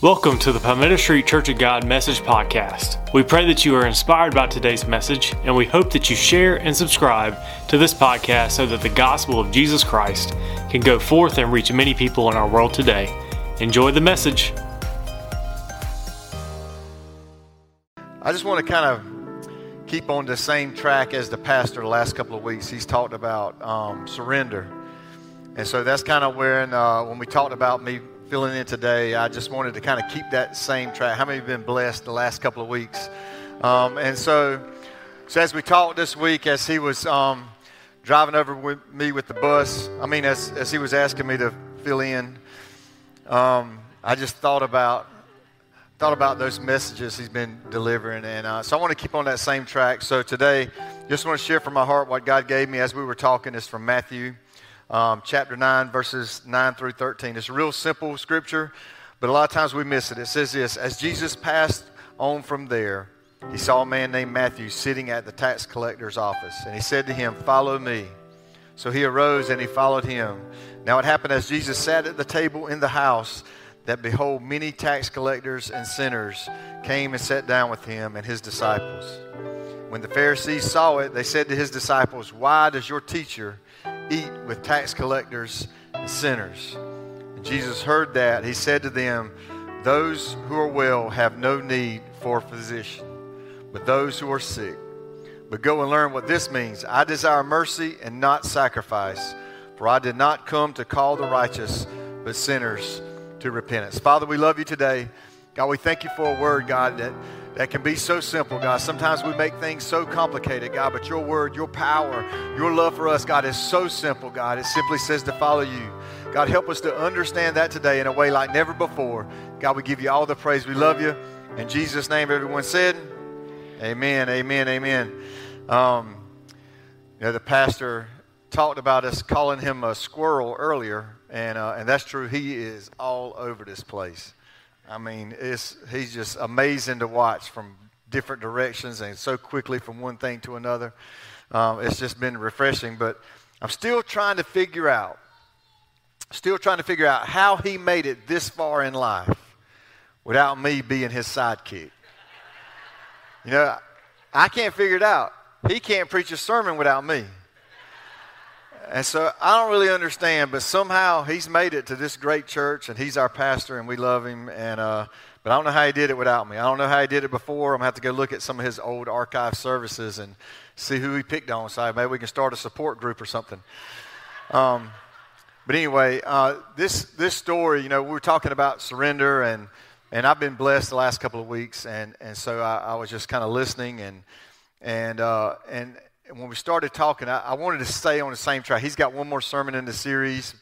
Welcome to the Palmetto Street Church of God Message Podcast. We pray that you are inspired by today's message, and we hope that you share and subscribe to this podcast so that the gospel of Jesus Christ can go forth and reach many people in our world today. Enjoy the message. I just want to kind of keep on the same track as the pastor the last couple of weeks. He's talked about um, surrender. And so that's kind of when, uh, when we talked about me filling in today, I just wanted to kind of keep that same track. How many have been blessed the last couple of weeks? Um, and so, so as we talked this week, as he was um, driving over with me with the bus, I mean, as, as he was asking me to fill in, um, I just thought about thought about those messages he's been delivering, and uh, so I want to keep on that same track. So today, just want to share from my heart what God gave me as we were talking. Is from Matthew um, chapter 9, verses 9 through 13. It's a real simple scripture, but a lot of times we miss it. It says this As Jesus passed on from there, he saw a man named Matthew sitting at the tax collector's office, and he said to him, Follow me. So he arose and he followed him. Now it happened as Jesus sat at the table in the house that behold, many tax collectors and sinners came and sat down with him and his disciples. When the Pharisees saw it, they said to his disciples, Why does your teacher eat with tax collectors and sinners. And Jesus heard that. He said to them, Those who are well have no need for a physician, but those who are sick. But go and learn what this means. I desire mercy and not sacrifice, for I did not come to call the righteous, but sinners to repentance. Father, we love you today. God, we thank you for a word, God, that that can be so simple, God. Sometimes we make things so complicated, God, but your word, your power, your love for us, God, is so simple, God. It simply says to follow you. God, help us to understand that today in a way like never before. God, we give you all the praise. We love you. In Jesus' name, everyone said, Amen, amen, amen. Um, you know, the pastor talked about us calling him a squirrel earlier, and, uh, and that's true. He is all over this place. I mean, it's, he's just amazing to watch from different directions and so quickly from one thing to another. Um, it's just been refreshing, but I'm still trying to figure out, still trying to figure out how he made it this far in life without me being his sidekick. You know, I can't figure it out. He can't preach a sermon without me. And so I don't really understand, but somehow he's made it to this great church, and he's our pastor, and we love him. And uh, but I don't know how he did it without me. I don't know how he did it before. I'm gonna have to go look at some of his old archive services and see who he picked on. So maybe we can start a support group or something. Um, but anyway, uh, this this story, you know, we were talking about surrender, and and I've been blessed the last couple of weeks, and and so I, I was just kind of listening and and uh, and when we started talking, I, I, wanted to stay on the same track. He's got one more sermon in the series,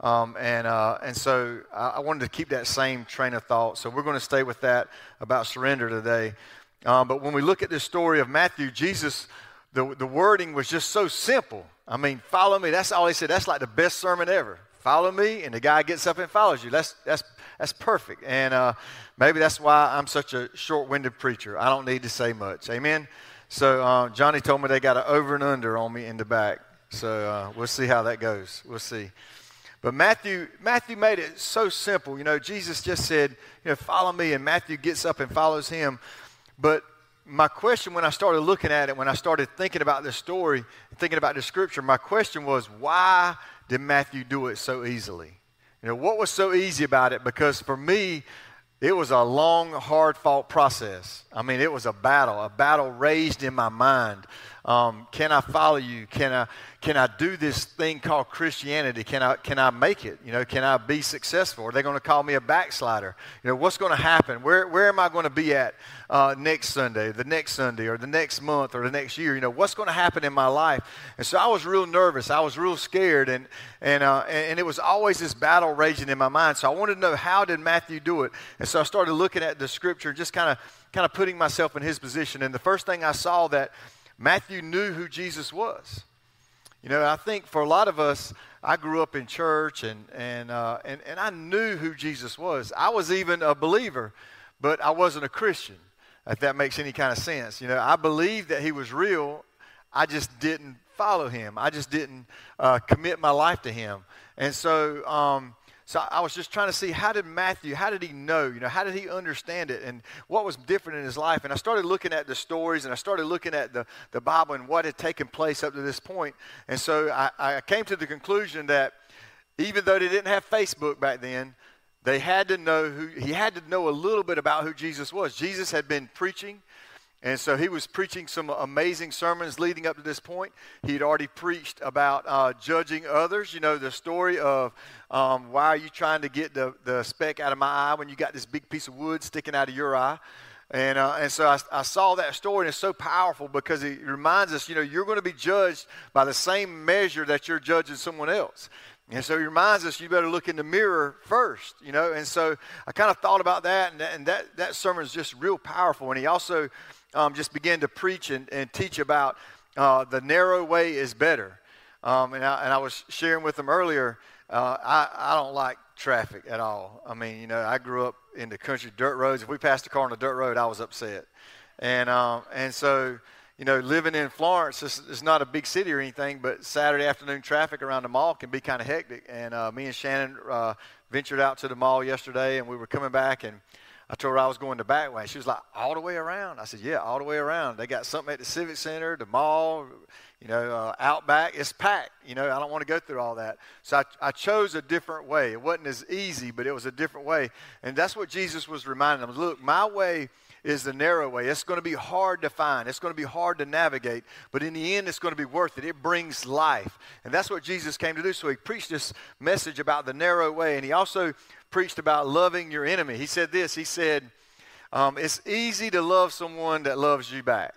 um, and uh, and so I, I, wanted to keep that same train of thought. So we're going to stay with that about surrender today. Um, but when we look at this story of Matthew, Jesus, the the wording was just so simple. I mean, follow me. That's all he said. That's like the best sermon ever. Follow me, and the guy gets up and follows you. That's that's that's perfect. And uh, maybe that's why I'm such a short-winded preacher. I don't need to say much. Amen. So uh, Johnny told me they got an over and under on me in the back. So uh, we'll see how that goes. We'll see. But Matthew, Matthew made it so simple. You know, Jesus just said, you know, follow me, and Matthew gets up and follows him. But my question when I started looking at it, when I started thinking about this story, thinking about the scripture, my question was, why did Matthew do it so easily? You know, what was so easy about it? Because for me, it was a long, hard fought process. I mean, it was a battle, a battle raised in my mind. Um, can I follow you? Can I, can I do this thing called Christianity? Can I, can I make it? You know, can I be successful? Are they going to call me a backslider? You know, what's going to happen? Where, where am I going to be at uh, next Sunday, the next Sunday, or the next month, or the next year? You know, what's going to happen in my life? And so I was real nervous. I was real scared, and, and, uh, and it was always this battle raging in my mind. So I wanted to know how did Matthew do it? And so I started looking at the scripture, just kind of kind of putting myself in his position. And the first thing I saw that Matthew knew who Jesus was. You know, I think for a lot of us, I grew up in church and, and, uh, and, and I knew who Jesus was. I was even a believer, but I wasn't a Christian, if that makes any kind of sense. You know, I believed that he was real, I just didn't follow him. I just didn't uh, commit my life to him. And so, um, so I was just trying to see how did Matthew, how did he know? You know, how did he understand it and what was different in his life? And I started looking at the stories and I started looking at the, the Bible and what had taken place up to this point. And so I, I came to the conclusion that even though they didn't have Facebook back then, they had to know who, he had to know a little bit about who Jesus was. Jesus had been preaching and so he was preaching some amazing sermons leading up to this point. He had already preached about uh, judging others. You know, the story of um, why are you trying to get the, the speck out of my eye when you got this big piece of wood sticking out of your eye? And, uh, and so I, I, saw that story, and it's so powerful because it reminds us, you know, you're going to be judged by the same measure that you're judging someone else. And so he reminds us you better look in the mirror first, you know. And so I kind of thought about that, and that, and that, that sermon is just real powerful. And he also um, just began to preach and, and teach about uh, the narrow way is better. Um, and, I, and I was sharing with them earlier, uh, I, I don't like traffic at all. I mean, you know, I grew up in the country, dirt roads. If we passed a car on a dirt road, I was upset. And, um, and so, you know, living in Florence is, not a big city or anything, but Saturday afternoon traffic around the mall can be kind of hectic. And uh, me and Shannon uh, ventured out to the mall yesterday, and we were coming back, and I told her I was going the back way. She was like, all the way around? I said, yeah, all the way around. They got something at the Civic Center, the mall, you know, uh, out back. It's packed. You know, I don't want to go through all that. So I, I chose a different way. It wasn't as easy, but it was a different way. And that's what Jesus was reminding them. Look, my way is the narrow way. It's going to be hard to find. It's going to be hard to navigate, but in the end, it's going to be worth it. It brings life. And that's what Jesus came to do. So he preached this message about the narrow way. And he also preached about loving your enemy. He said this He said, um, It's easy to love someone that loves you back.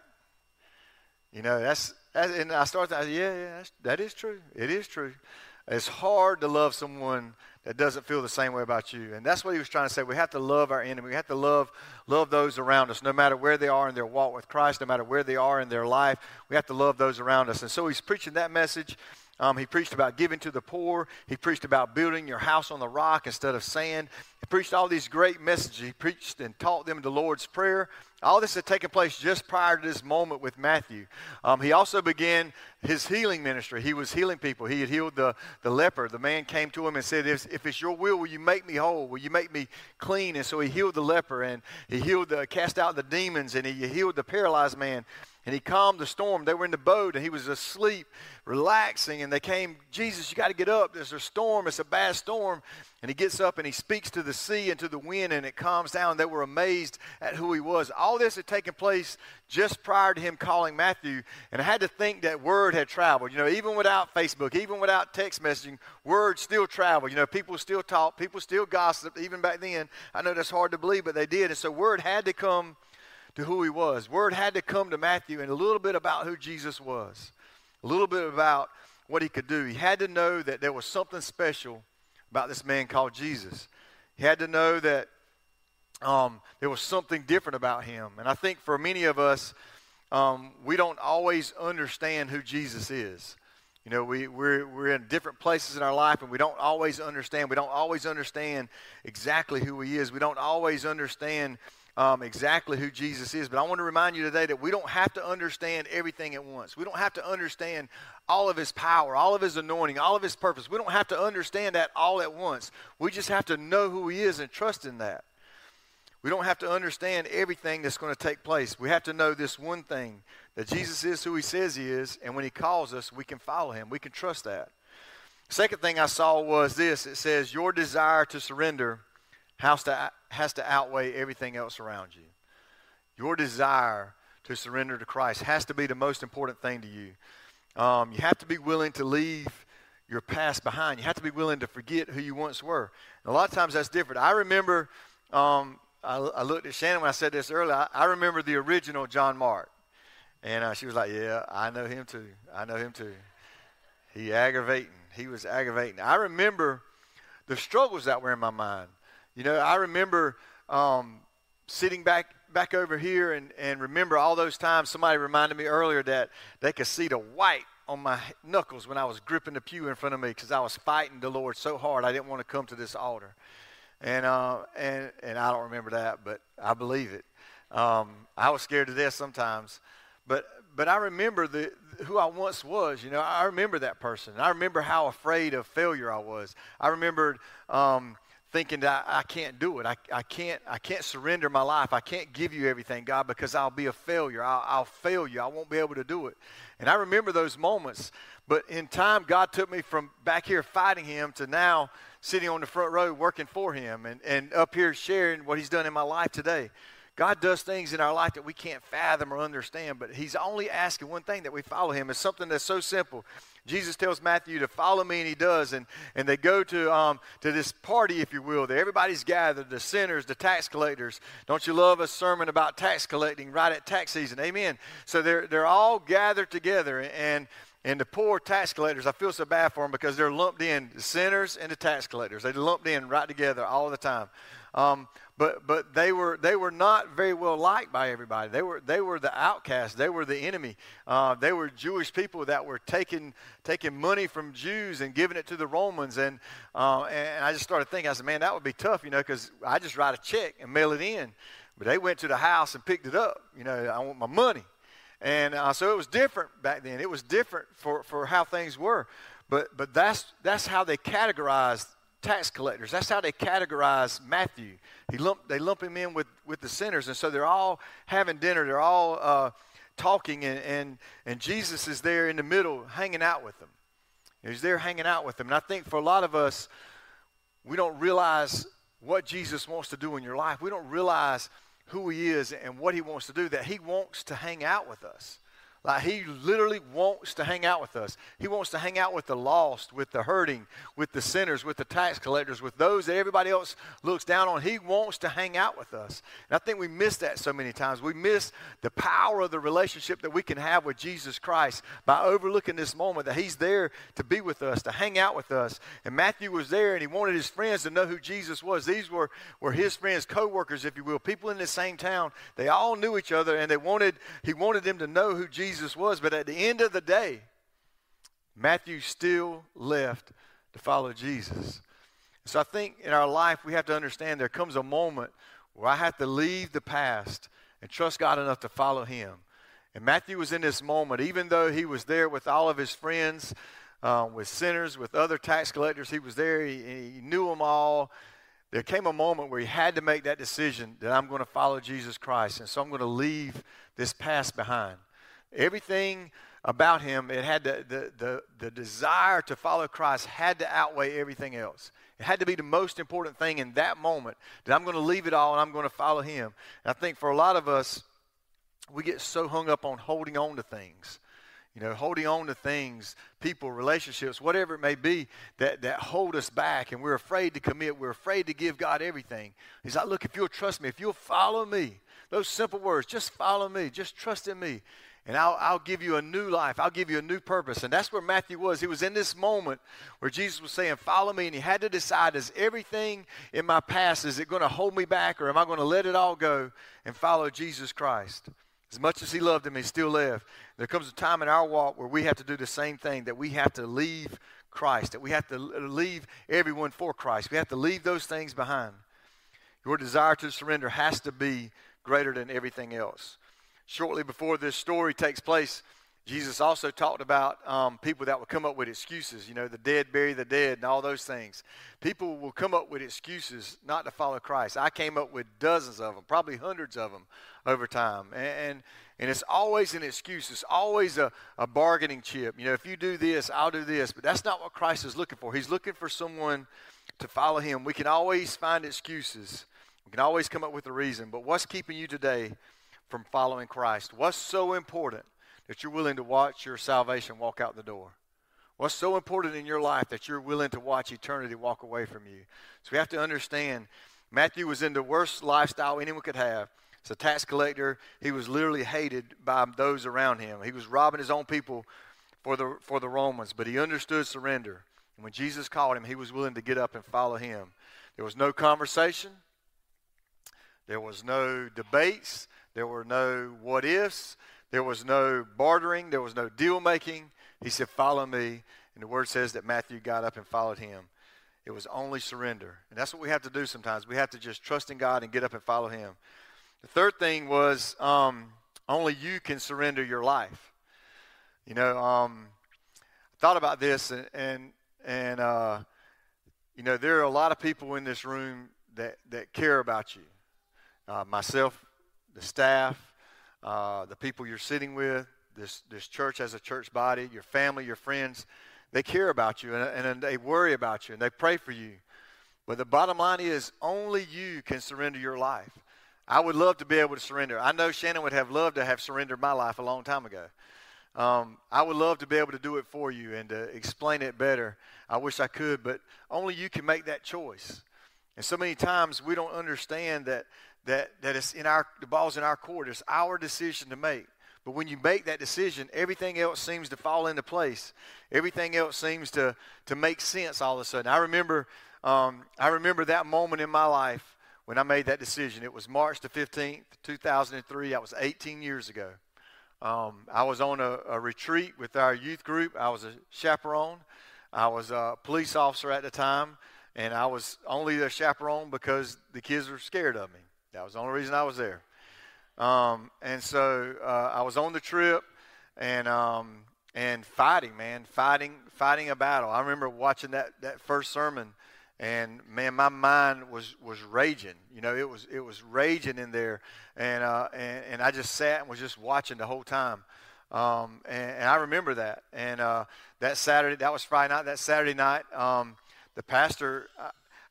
You know, that's, that's and I started, yeah, yeah, that is true. It is true. It's hard to love someone that doesn't feel the same way about you. And that's what he was trying to say. We have to love our enemy. We have to love love those around us, no matter where they are in their walk with Christ, no matter where they are in their life. We have to love those around us. And so he's preaching that message. Um, he preached about giving to the poor. He preached about building your house on the rock instead of sand. He preached all these great messages. He preached and taught them the Lord's Prayer. All this had taken place just prior to this moment with Matthew. Um, he also began his healing ministry. He was healing people. He had healed the, the leper. The man came to him and said, if, if it's your will, will you make me whole? Will you make me clean? And so he healed the leper and he healed the, cast out the demons and he healed the paralyzed man and he calmed the storm. They were in the boat and he was asleep, relaxing. And they came, Jesus, you got to get up. There's a storm. It's a bad storm. And he gets up and he speaks to the sea and to the wind and it calms down. They were amazed at who he was. All this had taken place just prior to him calling Matthew. And I had to think that word had traveled. You know, even without Facebook, even without text messaging, word still traveled. You know, people still talk, people still gossip, even back then. I know that's hard to believe, but they did. And so word had to come to who he was. Word had to come to Matthew and a little bit about who Jesus was, a little bit about what he could do. He had to know that there was something special about this man called Jesus. He had to know that um, there was something different about him. And I think for many of us, um, we don't always understand who Jesus is. You know, we, we're, we're in different places in our life and we don't always understand. We don't always understand exactly who he is. We don't always understand um, exactly who Jesus is. But I want to remind you today that we don't have to understand everything at once. We don't have to understand all of his power, all of his anointing, all of his purpose. We don't have to understand that all at once. We just have to know who he is and trust in that. We don't have to understand everything that's going to take place. We have to know this one thing that Jesus is who he says he is, and when he calls us, we can follow him. We can trust that. Second thing I saw was this it says, Your desire to surrender has to, has to outweigh everything else around you. Your desire to surrender to Christ has to be the most important thing to you. Um, you have to be willing to leave your past behind. You have to be willing to forget who you once were. And a lot of times that's different. I remember, um, I, I, looked at Shannon when I said this earlier. I, I remember the original John Mark. And uh, she was like, Yeah, I know him too. I know him too. He aggravating. He was aggravating. I remember the struggles that were in my mind. You know, I remember um, sitting back back over here and, and remember all those times somebody reminded me earlier that they could see the white on my knuckles when I was gripping the pew in front of me because I was fighting the Lord so hard I didn't want to come to this altar. And, uh, and, and I don't remember that, but I believe it. Um, I was scared to death sometimes. But, but I remember the, who I once was. You know, I remember that person. I remember how afraid of failure I was. I remembered um, thinking that I, can't do it. I, I, can't, I can't surrender my life. I can't give you everything, God, because I'll be a failure. I'll, I'll fail you. I won't be able to do it. And I remember those moments. But in time, God took me from back here fighting Him to now sitting on the front row working for Him and, and up here sharing what He's done in my life today. God does things in our life that we can't fathom or understand, but He's only asking one thing that we follow Him. It's something that's so simple. Jesus tells Matthew to follow me, and he does. And, and they go to, um, to this party, if you will. There everybody's gathered the sinners, the tax collectors. Don't you love a sermon about tax collecting right at tax season? Amen. So they're, they're all gathered together. And, and the poor tax collectors, I feel so bad for them because they're lumped in, the sinners and the tax collectors. They're lumped in right together all the time. Um, but but they were they were not very well liked by everybody. They were they were the outcasts. They were the enemy. Uh, they were Jewish people that were taking taking money from Jews and giving it to the Romans. And uh, and I just started thinking, I said, man, that would be tough, you know, because I just write a check and mail it in. But they went to the house and picked it up. You know, I want my money. And uh, so it was different back then. It was different for, for how things were. But, but that's, that's how they categorized tax collectors. That's how they categorize Matthew. He lump, they lump him in with, with the sinners. And so they're all having dinner. They're all uh, talking, and, and, and Jesus is there in the middle hanging out with them. He's there hanging out with them. And I think for a lot of us, we don't realize what Jesus wants to do in your life. We don't realize who he is and what he wants to do, that he wants to hang out with us. Like he literally wants to hang out with us. He wants to hang out with the lost, with the hurting, with the sinners, with the tax collectors, with those that everybody else looks down on. He wants to hang out with us. And I think we miss that so many times. We miss the power of the relationship that we can have with Jesus Christ by overlooking this moment that he's there to be with us, to hang out with us. And Matthew was there and he wanted his friends to know who Jesus was. These were, were his friends, co-workers, if you will, people in the same town. They all knew each other and they wanted he wanted them to know who Jesus Jesus was. But at the end of the day, Matthew still left to follow Jesus. So I think in our life, we have to understand there comes a moment where I have to leave the past and trust God enough to follow Him. And Matthew was in this moment, even though he was there with all of his friends, um, with sinners, with other tax collectors, he was there, he, he knew them all. There came a moment where he had to make that decision that I'm going to follow Jesus Christ, and so I'm going to leave this past behind. Everything about him, it had the, the, the, the desire to follow Christ had to outweigh everything else. It had to be the most important thing in that moment that I'm going to leave it all and I'm going to follow him. And I think for a lot of us, we get so hung up on holding on to things. You know, holding on to things, people, relationships, whatever it may be, that, that hold us back and we're afraid to commit. We're afraid to give God everything. He's like, look, if you'll trust me, if you'll follow me, those simple words, just follow me, just trust in me and I'll, I'll give you a new life. I'll give you a new purpose. And that's where Matthew was. He was in this moment where Jesus was saying, Follow me. And he had to decide, is everything in my past, is it going to hold me back or am I going to let it all go and follow Jesus Christ? As much as he loved him, he still left. There comes a time in our walk where we have to do the same thing, that we have to leave Christ, that we have to uh, leave everyone for Christ. We have to leave those things behind. Your desire to surrender has to be greater than everything else shortly before this story takes place, Jesus also talked about um, people that would come up with excuses, you know, the dead bury the dead and all those things. People will come up with excuses not to follow Christ. I came up with dozens of them, probably hundreds of them over time. And, and, and it's always an excuse. It's always a, a bargaining chip. You know, if you do this, I'll do this. But that's not what Christ is looking for. He's looking for someone to follow him. We can always find excuses. We can always come up with a reason. But what's keeping you today from following Christ? What's so important that you're willing to watch your salvation walk out the door? What's so important in your life that you're willing to watch eternity walk away from you? So we have to understand Matthew was in the worst lifestyle anyone could have. As a tax collector, he was literally hated by those around him. He was robbing his own people for the, for the Romans, but he understood surrender. And when Jesus called him, he was willing to get up and follow him. There was no conversation, there was no debates, there were no what ifs. There was no bartering. There was no deal making. He said, Follow me. And the word says that Matthew got up and followed him. It was only surrender. And that's what we have to do sometimes. We have to just trust in God and get up and follow him. The third thing was um, only you can surrender your life. You know, um, I thought about this, and and, and uh, you know, there are a lot of people in this room that that care about you. Uh, myself, the staff, uh, the people you're sitting with, this this church as a church body, your family, your friends, they care about you and, and they worry about you and they pray for you. But the bottom line is, only you can surrender your life. I would love to be able to surrender. I know Shannon would have loved to have surrendered my life a long time ago. Um, I would love to be able to do it for you and to explain it better. I wish I could, but only you can make that choice. And so many times we don't understand that that that it's in our the ball's in our court. It's our decision to make. But when you make that decision, everything else seems to fall into place. Everything else seems to to make sense all of a sudden. I remember um, I remember that moment in my life when I made that decision. It was March the 15th, 2003. That was 18 years ago. Um, I was on a, a, retreat with our youth group. I was a chaperone. I was a police officer at the time, and I was only a chaperone because the kids were scared of me. That was the only reason I was there. Um, and so uh, I was on the trip, and um, and fighting, man, fighting, fighting a battle. I remember watching that that first sermon and man, my mind was was raging. You know, it was it was raging in there, and uh, and, and I just sat and was just watching the whole time. Um, and, and, I remember that. And uh, that Saturday, that was Friday night. That Saturday night, um, the pastor,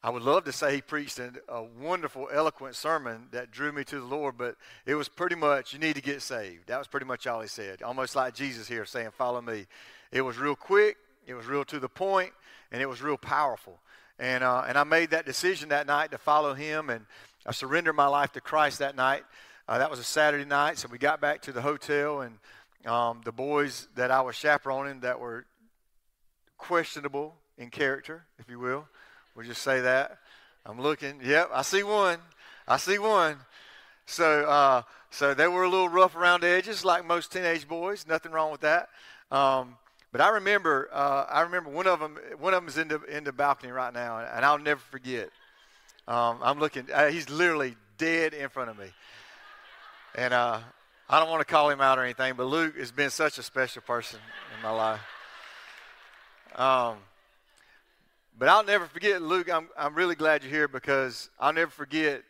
I, would love to say he preached a, a, wonderful, eloquent sermon that drew me to the Lord, but it was pretty much, you need to get saved. That was pretty much all he said. Almost like Jesus here saying, follow me. It was real quick, it was real to the point, and it was real powerful. And, uh, and I made that decision that night to follow him, and I surrendered my life to Christ that night. Uh, that was a Saturday night, so we got back to the hotel, and um, the boys that I was chaperoning that were questionable in character, if you will, we'll just say that. I'm looking. Yep, I see one. I see one. So, uh, so they were a little rough around the edges, like most teenage boys. Nothing wrong with that. Um, but I remember, uh, I remember one of them. One of them is in the in the balcony right now, and I'll never forget. Um, I'm looking. Uh, he's literally dead in front of me, and uh, I don't want to call him out or anything. But Luke has been such a special person in my life. Um, but I'll never forget, Luke. I'm I'm really glad you're here because I'll never forget.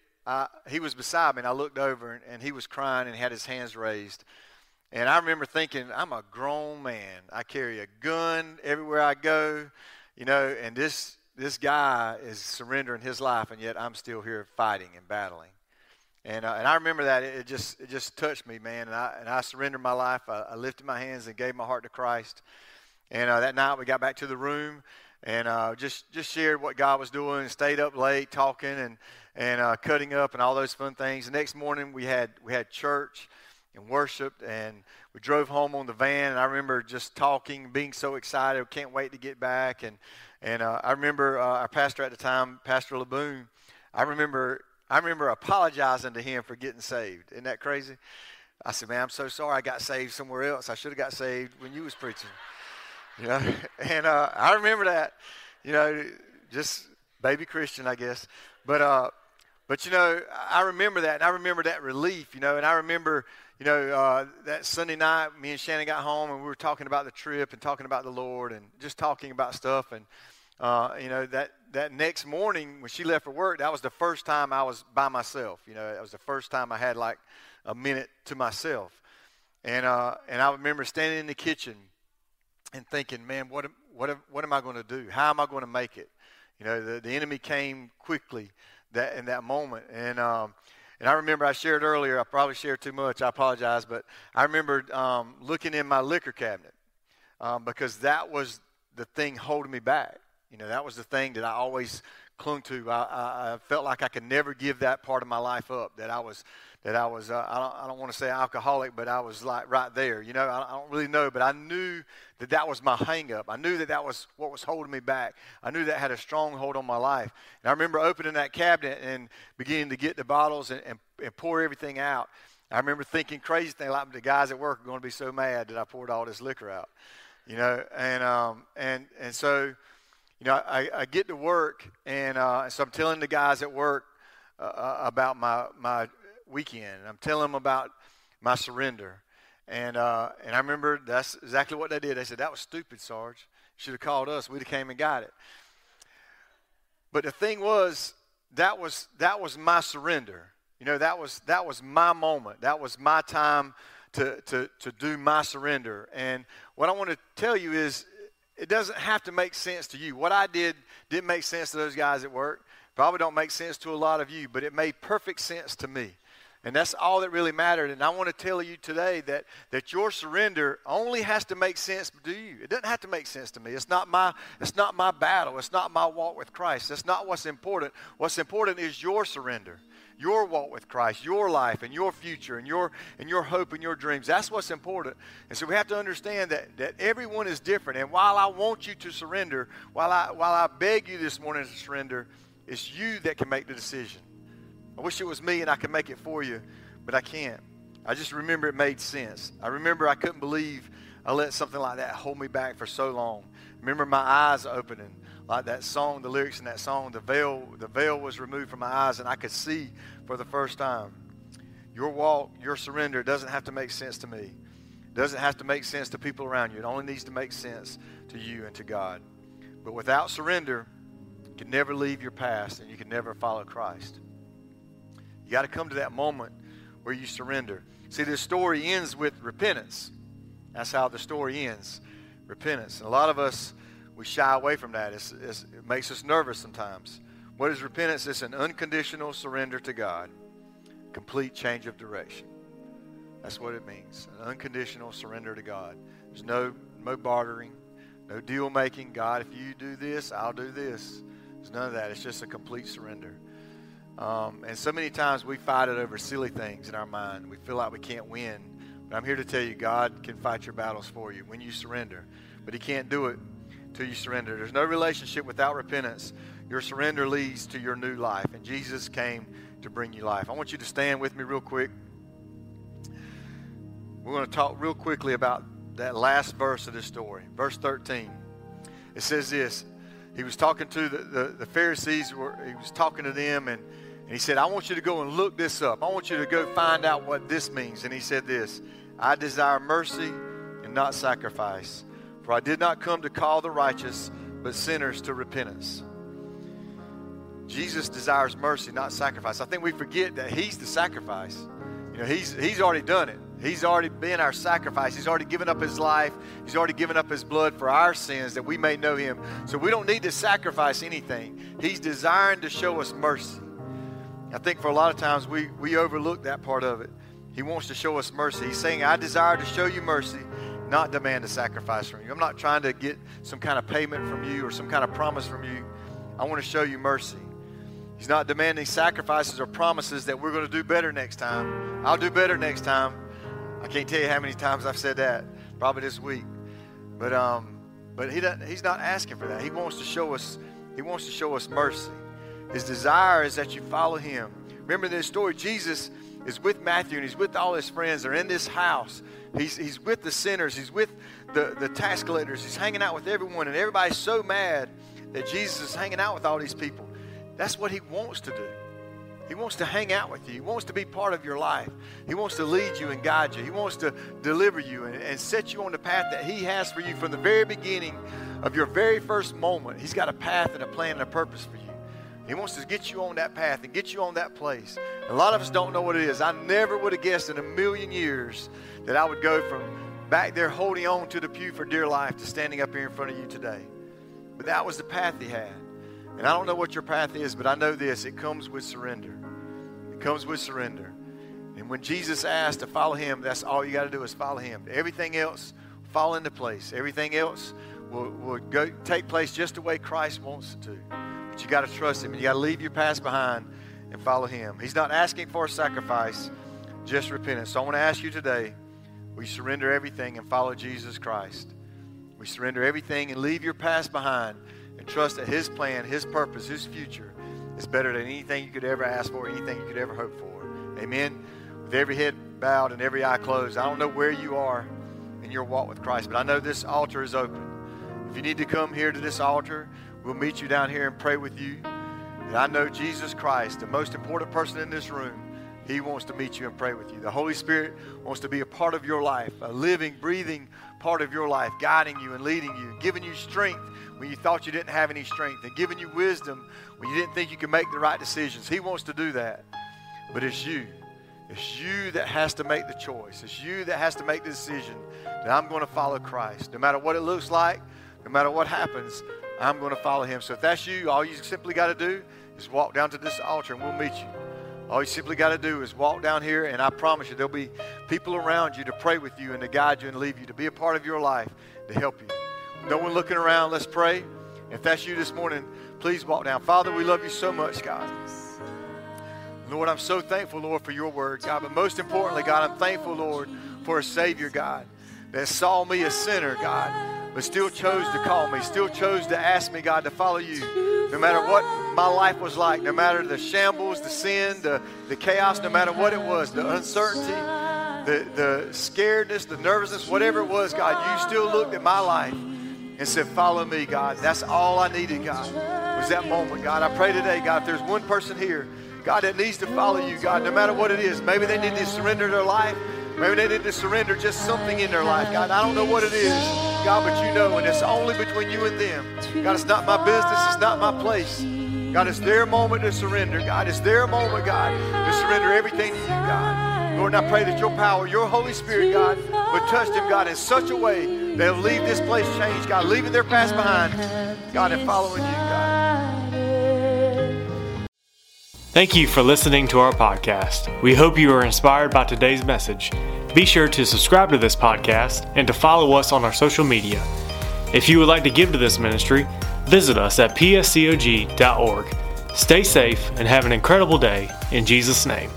he was beside me, and I looked over, and, and he was crying and had his hands raised. And I remember thinking, I'm a grown man. I carry a gun everywhere I go, you know, and this this guy is surrendering his life, and yet I'm still here fighting and battling. And, uh, and I remember that it just it just touched me, man. And I and I surrendered my life. I, I lifted my hands and gave my heart to Christ. And uh, that night we got back to the room and uh, just just shared what God was doing. And stayed up late talking and and uh, cutting up and all those fun things. The next morning we had we had church and worshiped and we drove home on the van and i remember just talking being so excited can't wait to get back and and uh, i remember uh, our pastor at the time pastor laboon i remember i remember apologizing to him for getting saved isn't that crazy i said man i'm so sorry i got saved somewhere else i should have got saved when you was preaching you know and uh, i remember that you know just baby christian i guess but uh but you know i remember that and i remember that relief you know and i remember you know, uh, that Sunday night, me and Shannon got home and we were talking about the trip and talking about the Lord and just talking about stuff. And, uh, you know, that, that next morning when she left for work, that was the first time I was by myself. You know, it was the first time I had like a minute to myself. And, uh, and I remember standing in the kitchen and thinking, man, what, what, what am I going to do? How am I going to make it? You know, the, the enemy came quickly that in that moment. And, um, and I remember I shared earlier, I probably shared too much, I apologize, but I remember um, looking in my liquor cabinet um, because that was the thing holding me back. You know, that was the thing that I always clung to. I, I, felt like I could never give that part of my life up, that I was that I was, uh, I don't, I don't want to say alcoholic, but I was like right there. You know, I, I don't really know, but I knew that that was my hangup. I knew that that was what was holding me back. I knew that had a strong hold on my life. And I remember opening that cabinet and beginning to get the bottles and, and, and pour everything out. I remember thinking crazy things like the guys at work are going to be so mad that I poured all this liquor out. You know, and um, and and so, you know, I, I get to work, and uh, so I'm telling the guys at work uh, uh about my my weekend. I'm telling them about my surrender. And, uh, and I remember that's exactly what they did. They said, that was stupid, Sarge. Should have called us. We'd have came and got it. But the thing was, that was, that was my surrender. You know, that was, that was my moment. That was my time to, to, to do my surrender. And what I want to tell you is, it doesn't have to make sense to you. What I did didn't make sense to those guys at work. Probably don't make sense to a lot of you, but it made perfect sense to me. And that's all that really mattered. And I want to tell you today that, that your surrender only has to make sense to you. It doesn't have to make sense to me. It's not my, it's not my battle. It's not my walk with Christ. That's not what's important. What's important is your surrender, your walk with Christ, your life and your future and your, and your hope and your dreams. That's what's important. And so we have to understand that, that everyone is different. And while I want you to surrender, while I, while I beg you this morning to surrender, it's you that can make the decision. I wish it was me and I could make it for you, but I can't. I just remember it made sense. I remember I couldn't believe I let something like that hold me back for so long. Remember my eyes opening, like that song, the lyrics in that song, the veil, the veil was removed from my eyes and I could see for the first time. Your walk, your surrender doesn't have to make sense to me. It doesn't have to make sense to people around you. It only needs to make sense to you and to God. But without surrender, you can never leave your past and you can never follow Christ. You got to come to that moment where you surrender. See, this story ends with repentance. That's how the story ends repentance. And a lot of us, we shy away from that. It's, it's, it makes us nervous sometimes. What is repentance? It's an unconditional surrender to God, complete change of direction. That's what it means an unconditional surrender to God. There's no, no bartering, no deal making. God, if you do this, I'll do this. There's none of that. It's just a complete surrender. Um, and so many times we fight it over silly things in our mind. We feel like we can't win. But I'm here to tell you, God can fight your battles for you when you surrender. But He can't do it till you surrender. There's no relationship without repentance. Your surrender leads to your new life. And Jesus came to bring you life. I want you to stand with me real quick. We're going to talk real quickly about that last verse of this story. Verse 13. It says this. He was talking to the, the, the Pharisees, he was talking to them, and and he said, I want you to go and look this up. I want you to go find out what this means. And he said this I desire mercy and not sacrifice. For I did not come to call the righteous, but sinners to repentance. Jesus desires mercy, not sacrifice. I think we forget that He's the sacrifice. You know, He's, he's already done it. He's already been our sacrifice. He's already given up His life. He's already given up His blood for our sins that we may know Him. So we don't need to sacrifice anything. He's desiring to show us mercy. I think for a lot of times we, we overlook that part of it. He wants to show us mercy. He's saying, I desire to show you mercy, not demand a sacrifice from you. I'm not trying to get some kind of payment from you or some kind of promise from you. I want to show you mercy. He's not demanding sacrifices or promises that we're going to do better next time. I'll do better next time. I can't tell you how many times I've said that, probably this week. But um, but he doesn't, he's not asking for that. He wants to show us he wants to show us mercy. His desire is that you follow him. Remember this story Jesus is with Matthew and he's with all his friends. They're in this house. He's, he's with the sinners, he's with the, the tax collectors, he's hanging out with everyone, and everybody's so mad that Jesus is hanging out with all these people. That's what he wants to do. He wants to hang out with you. He wants to be part of your life. He wants to lead you and guide you. He wants to deliver you and, and set you on the path that He has for you from the very beginning of your very first moment. He's got a path and a plan and a purpose for you. He wants to get you on that path and get you on that place. A lot of us don't know what it is. I never would have guessed in a million years that I would go from back there holding on to the pew for dear life to standing up here in front of you today. But that was the path he had. And I don't know what your path is, but I know this it comes with surrender. It comes with surrender. And when Jesus asked to follow him, that's all you got to do is follow him. Everything else will fall into place. Everything else will, will go, take place just the way Christ wants it to. But you got to trust Him. And you got to leave your past behind and follow Him. He's not asking for a sacrifice, just repentance. So I want to ask you today we surrender everything and follow Jesus Christ. We surrender everything and leave your past behind and trust that His plan, His purpose, His future is better than anything you could ever ask for, anything you could ever hope for. Amen. With every head bowed and every eye closed, I don't know where you are in your walk with Christ, but I know this altar is open. If you need to come here to this altar, We'll meet you down here and pray with you. And I know Jesus Christ, the most important person in this room, He wants to meet you and pray with you. The Holy Spirit wants to be a part of your life, a living, breathing part of your life, guiding you and leading you, giving you strength when you thought you didn't have any strength, and giving you wisdom when you didn't think you could make the right decisions. He wants to do that. But it's you. It's you that has to make the choice. It's you that has to make the decision that I'm going to follow Christ. No matter what it looks like, no matter what happens, I'm going to follow him. So if that's you, all you simply got to do is walk down to this altar and we'll meet you. All you simply got to do is walk down here, and I promise you, there'll be people around you to pray with you and to guide you and leave you, to be a part of your life, to help you. No one looking around, let's pray. If that's you this morning, please walk down. Father, we love you so much, God. Lord, I'm so thankful, Lord, for your word, God. But most importantly, God, I'm thankful, Lord, for a Savior, God, that saw me a sinner, God, but still chose to call me, still chose to ask me, God, to follow you. No matter what my life was like, no matter the shambles, the sin, the, the chaos, no matter what it was, the uncertainty, the, the scaredness, the nervousness, whatever it was, God, you still looked at my life and said, Follow me, God. That's all I needed, God, was that moment, God. I pray today, God, if there's one person here God, that needs to follow you, God, no matter what it is. Maybe they need to surrender their life. Maybe they need to surrender just something in their life. God, I don't know what it is, God, but you know, and it's only between you and them. God, it's not my business, it's not my place. God, it's their moment to surrender. God, it's their moment, God, to surrender everything to you, God. Lord, and I pray that your power, your Holy Spirit, God, would touch them, God, in such a way they'll leave this place changed, God, leaving their past behind, God, and following you, God. Thank you for listening to our podcast. We hope you are inspired by today's message. Be sure to subscribe to this podcast and to follow us on our social media. If you would like to give to this ministry, visit us at pscog.org. Stay safe and have an incredible day in Jesus' name.